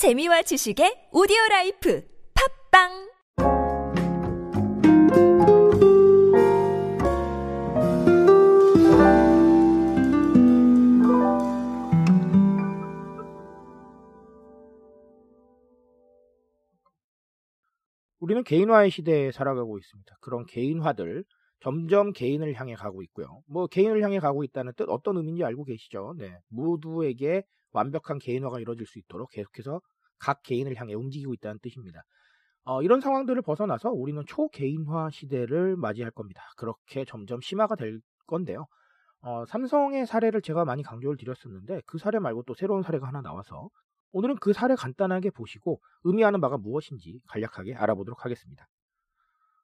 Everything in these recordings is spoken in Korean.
재미와 지식의 오디오 life 팟빵 우리는 개인화의 시대에 살아가고 있습니다. 그런 개인화들 점점 개인을 향해 가고 있고요. 뭐 개인을 향해 가고 있다는 뜻 어떤 의미인지 알고 계시죠? 네. 모두에게 완벽한 개인화가 이루어질 수 있도록 계속해서 각 개인을 향해 움직이고 있다는 뜻입니다. 어, 이런 상황들을 벗어나서 우리는 초개인화 시대를 맞이할 겁니다. 그렇게 점점 심화가 될 건데요. 어, 삼성의 사례를 제가 많이 강조를 드렸었는데 그 사례 말고 또 새로운 사례가 하나 나와서 오늘은 그 사례 간단하게 보시고 의미하는 바가 무엇인지 간략하게 알아보도록 하겠습니다.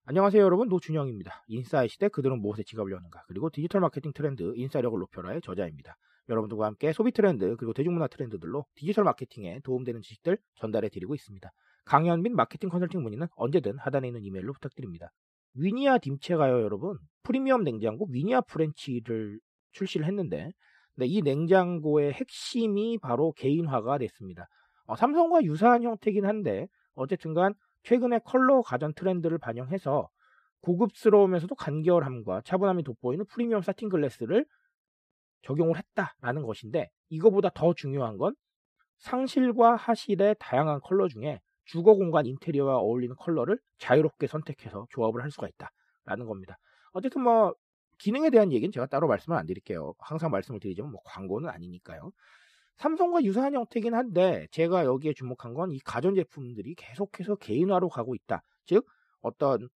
안녕하세요 여러분 노준영입니다. 인사이 시대 그들은 무엇에 지갑을 여는가 그리고 디지털 마케팅 트렌드 인사력을 높여라의 저자입니다. 여러분들과 함께 소비 트렌드 그리고 대중문화 트렌드들로 디지털 마케팅에 도움되는 지식들 전달해 드리고 있습니다. 강연 및 마케팅 컨설팅 문의는 언제든 하단에 있는 이메일로 부탁드립니다. 위니아 딤체가요 여러분 프리미엄 냉장고 위니아 프렌치를 출시를 했는데 네, 이 냉장고의 핵심이 바로 개인화가 됐습니다. 어, 삼성과 유사한 형태긴 한데 어쨌든간 최근에 컬러 가전 트렌드를 반영해서 고급스러우면서도 간결함과 차분함이 돋보이는 프리미엄 satin glass를 적용을 했다라는 것인데 이거보다 더 중요한 건 상실과 하실의 다양한 컬러 중에 주거 공간 인테리어와 어울리는 컬러를 자유롭게 선택해서 조합을 할 수가 있다라는 겁니다. 어쨌든 뭐 기능에 대한 얘기는 제가 따로 말씀을 안 드릴게요. 항상 말씀을 드리지만 뭐 광고는 아니니까요. 삼성과 유사한 형태긴 한데 제가 여기에 주목한 건 이 가전제품들이 계속해서 개인화로 가고 있다. 즉 어떤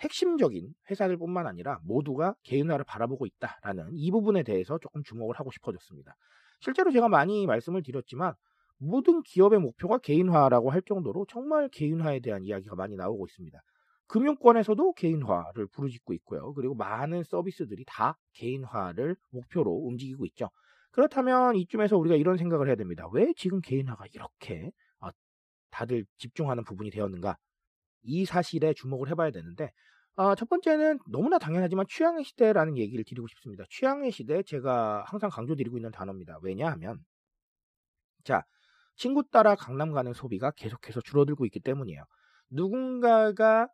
핵심적인 회사들뿐만 아니라 모두가 개인화를 바라보고 있다라는 이 부분에 대해서 조금 주목을 하고 싶어졌습니다. 실제로 제가 많이 말씀을 드렸지만 모든 기업의 목표가 개인화라고 할 정도로 정말 개인화에 대한 이야기가 많이 나오고 있습니다. 금융권에서도 개인화를 부르짖고 있고요. 그리고 많은 서비스들이 다 개인화를 목표로 움직이고 있죠. 그렇다면 이쯤에서 우리가 이런 생각을 해야 됩니다. 왜 지금 개인화가 이렇게 어, 다들 집중하는 부분이 되었는가? 이 사실에 주목을 해봐야 되는데 어, 첫 번째는 너무나 당연하지만 취향의 시대라는 얘기를 드리고 싶습니다. 취향의 시대 제가 항상 강조드리고 있는 단어입니다. 왜냐하면 자 친구 따라 강남 가는 소비가 계속해서 줄어들고 있기 때문이에요. 누군가가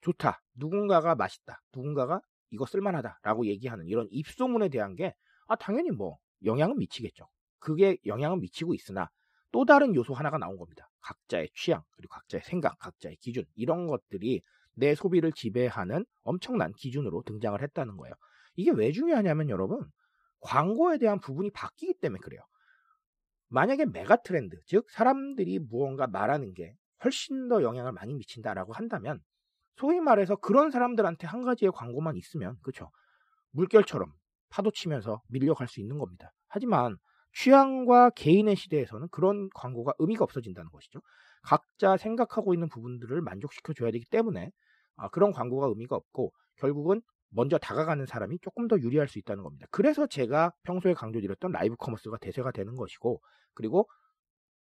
좋다, 누군가가 맛있다, 누군가가 이거 쓸만하다라고 얘기하는 이런 입소문에 대한 게 아, 당연히 뭐 영향은 미치겠죠. 그게 영향은 미치고 있으나 또 다른 요소 하나가 나온 겁니다. 각자의 취향, 그리고 각자의 생각, 각자의 기준, 이런 것들이 내 소비를 지배하는 엄청난 기준으로 등장을 했다는 거예요. 이게 왜 중요하냐면 여러분, 광고에 대한 부분이 바뀌기 때문에 그래요. 만약에 메가 트렌드, 즉 사람들이 무언가 말하는 게 훨씬 더 영향을 많이 미친다라고 한다면 소위 말해서 그런 사람들한테 한 가지의 광고만 있으면 그렇죠. 물결처럼 파도 치면서 밀려갈 수 있는 겁니다. 하지만 취향과 개인의 시대에서는 그런 광고가 의미가 없어진다는 것이죠. 각자 생각하고 있는 부분들을 만족시켜 줘야 되기 때문에 아, 그런 광고가 의미가 없고 결국은 먼저 다가가는 사람이 조금 더 유리할 수 있다는 겁니다. 그래서 제가 평소에 강조드렸던 live commerce가 대세가 되는 것이고 그리고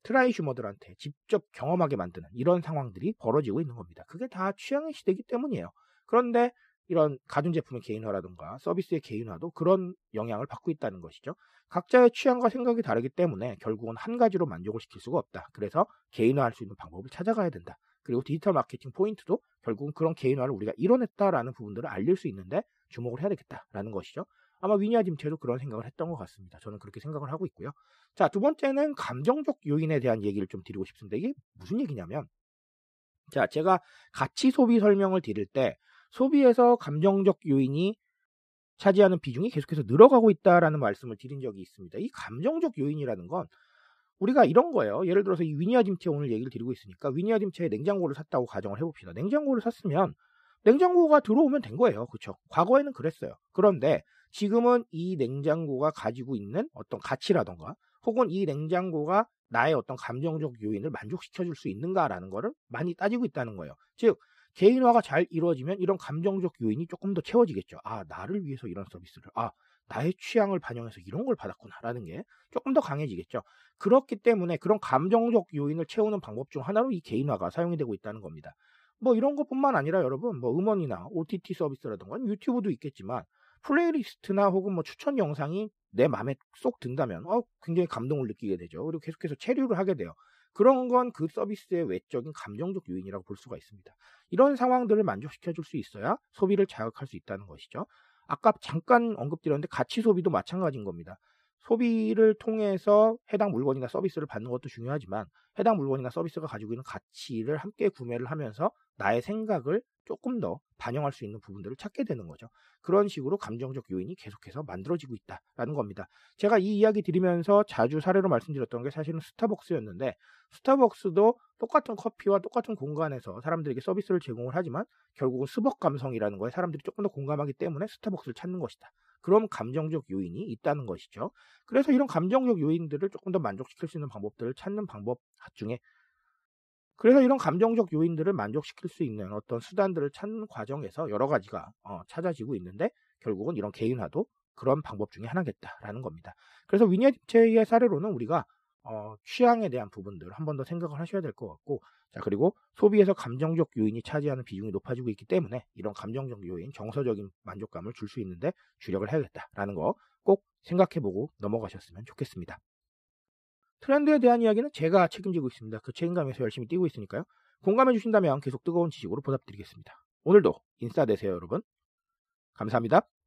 trysumer들한테 직접 경험하게 만드는 이런 상황들이 벌어지고 있는 겁니다. 그게 다 취향의 시대이기 때문이에요. 그런데 이런 가전제품의 개인화라든가 서비스의 개인화도 그런 영향을 받고 있다는 것이죠. 각자의 취향과 생각이 다르기 때문에 결국은 한 가지로 만족을 시킬 수가 없다. 그래서 개인화할 수 있는 방법을 찾아가야 된다. 그리고 디지털 마케팅 포인트도 결국은 그런 개인화를 우리가 이뤄냈다라는 부분들을 알릴 수 있는데 주목을 해야 되겠다라는 것이죠. 아마 위니아 딤체도 그런 생각을 했던 것 같습니다. 저는 그렇게 생각을 하고 있고요. 자, 두 번째는 감정적 요인에 대한 얘기를 좀 드리고 싶습니다. 이게 무슨 얘기냐면, 자, 제가 가치 소비 설명을 드릴 때 소비에서 감정적 요인이 차지하는 비중이 계속해서 늘어가고 있다라는 말씀을 드린 적이 있습니다. 이 감정적 요인이라는 건 우리가 이런 거예요. 예를 들어서 이 위니아 딤체 오늘 얘기를 드리고 있으니까 위니아 딤체에 냉장고를 샀다고 가정을 해봅시다. 냉장고를 샀으면 냉장고가 들어오면 된 거예요. 그렇죠? 과거에는 그랬어요. 그런데 지금은 이 냉장고가 가지고 있는 어떤 가치라던가 혹은 이 냉장고가 나의 어떤 감정적 요인을 만족시켜 줄 수 있는가라는 거를 많이 따지고 있다는 거예요. 즉 개인화가 잘 이루어지면 이런 감정적 요인이 조금 더 채워지겠죠. 아, 나를 위해서 이런 서비스를. 아, 나의 취향을 반영해서 이런 걸 받았구나라는 게 조금 더 강해지겠죠. 그렇기 때문에 그런 감정적 요인을 채우는 방법 중 하나로 이 개인화가 사용이 되고 있다는 겁니다. 뭐 이런 것뿐만 아니라 여러분 뭐 음원이나 OTT 서비스라든가 유튜브도 있겠지만 playlist나 혹은 뭐 추천 영상이 내 마음에 쏙 든다면 어, 굉장히 감동을 느끼게 되죠. 그리고 계속해서 체류를 하게 돼요. 그런 건 그 서비스의 외적인 감정적 요인이라고 볼 수가 있습니다. 이런 상황들을 만족시켜 줄 수 있어야 소비를 자극할 수 있다는 것이죠. 아까 잠깐 언급드렸는데 가치 소비도 마찬가지인 겁니다. 소비를 통해서 해당 물건이나 서비스를 받는 것도 중요하지만 해당 물건이나 서비스가 가지고 있는 가치를 함께 구매를 하면서 나의 생각을 조금 더 반영할 수 있는 부분들을 찾게 되는 거죠. 그런 식으로 감정적 요인이 계속해서 만들어지고 있다라는 겁니다. 제가 이 이야기 드리면서 자주 사례로 말씀드렸던 게 사실은 스타벅스였는데 스타벅스도 똑같은 커피와 똑같은 공간에서 사람들에게 서비스를 제공을 하지만 결국은 스벅 감성이라는 거에 사람들이 조금 더 공감하기 때문에 스타벅스를 찾는 것이다. 그럼 감정적 요인이 있다는 것이죠. 그래서 이런 감정적 요인들을 조금 더 만족시킬 수 있는 방법들을 찾는 방법 중에 그래서 이런 감정적 요인들을 만족시킬 수 있는 어떤 수단들을 찾는 과정에서 여러 가지가 어, 찾아지고 있는데 결국은 이런 개인화도 그런 방법 중에 하나겠다라는 겁니다. 그래서 위니체의 사례로는 우리가 어, 취향에 대한 부분들 한 번 더 생각을 하셔야 될 것 같고 자 그리고 소비에서 감정적 요인이 차지하는 비중이 높아지고 있기 때문에 이런 감정적 요인 정서적인 만족감을 줄 수 있는데 주력을 해야겠다라는 거 꼭 생각해보고 넘어가셨으면 좋겠습니다. 트렌드에 대한 이야기는 제가 책임지고 있습니다. 그 책임감에서 열심히 뛰고 있으니까요. 공감해 주신다면 계속 뜨거운 지식으로 보답드리겠습니다. 오늘도 인싸 되세요, 여러분. 감사합니다.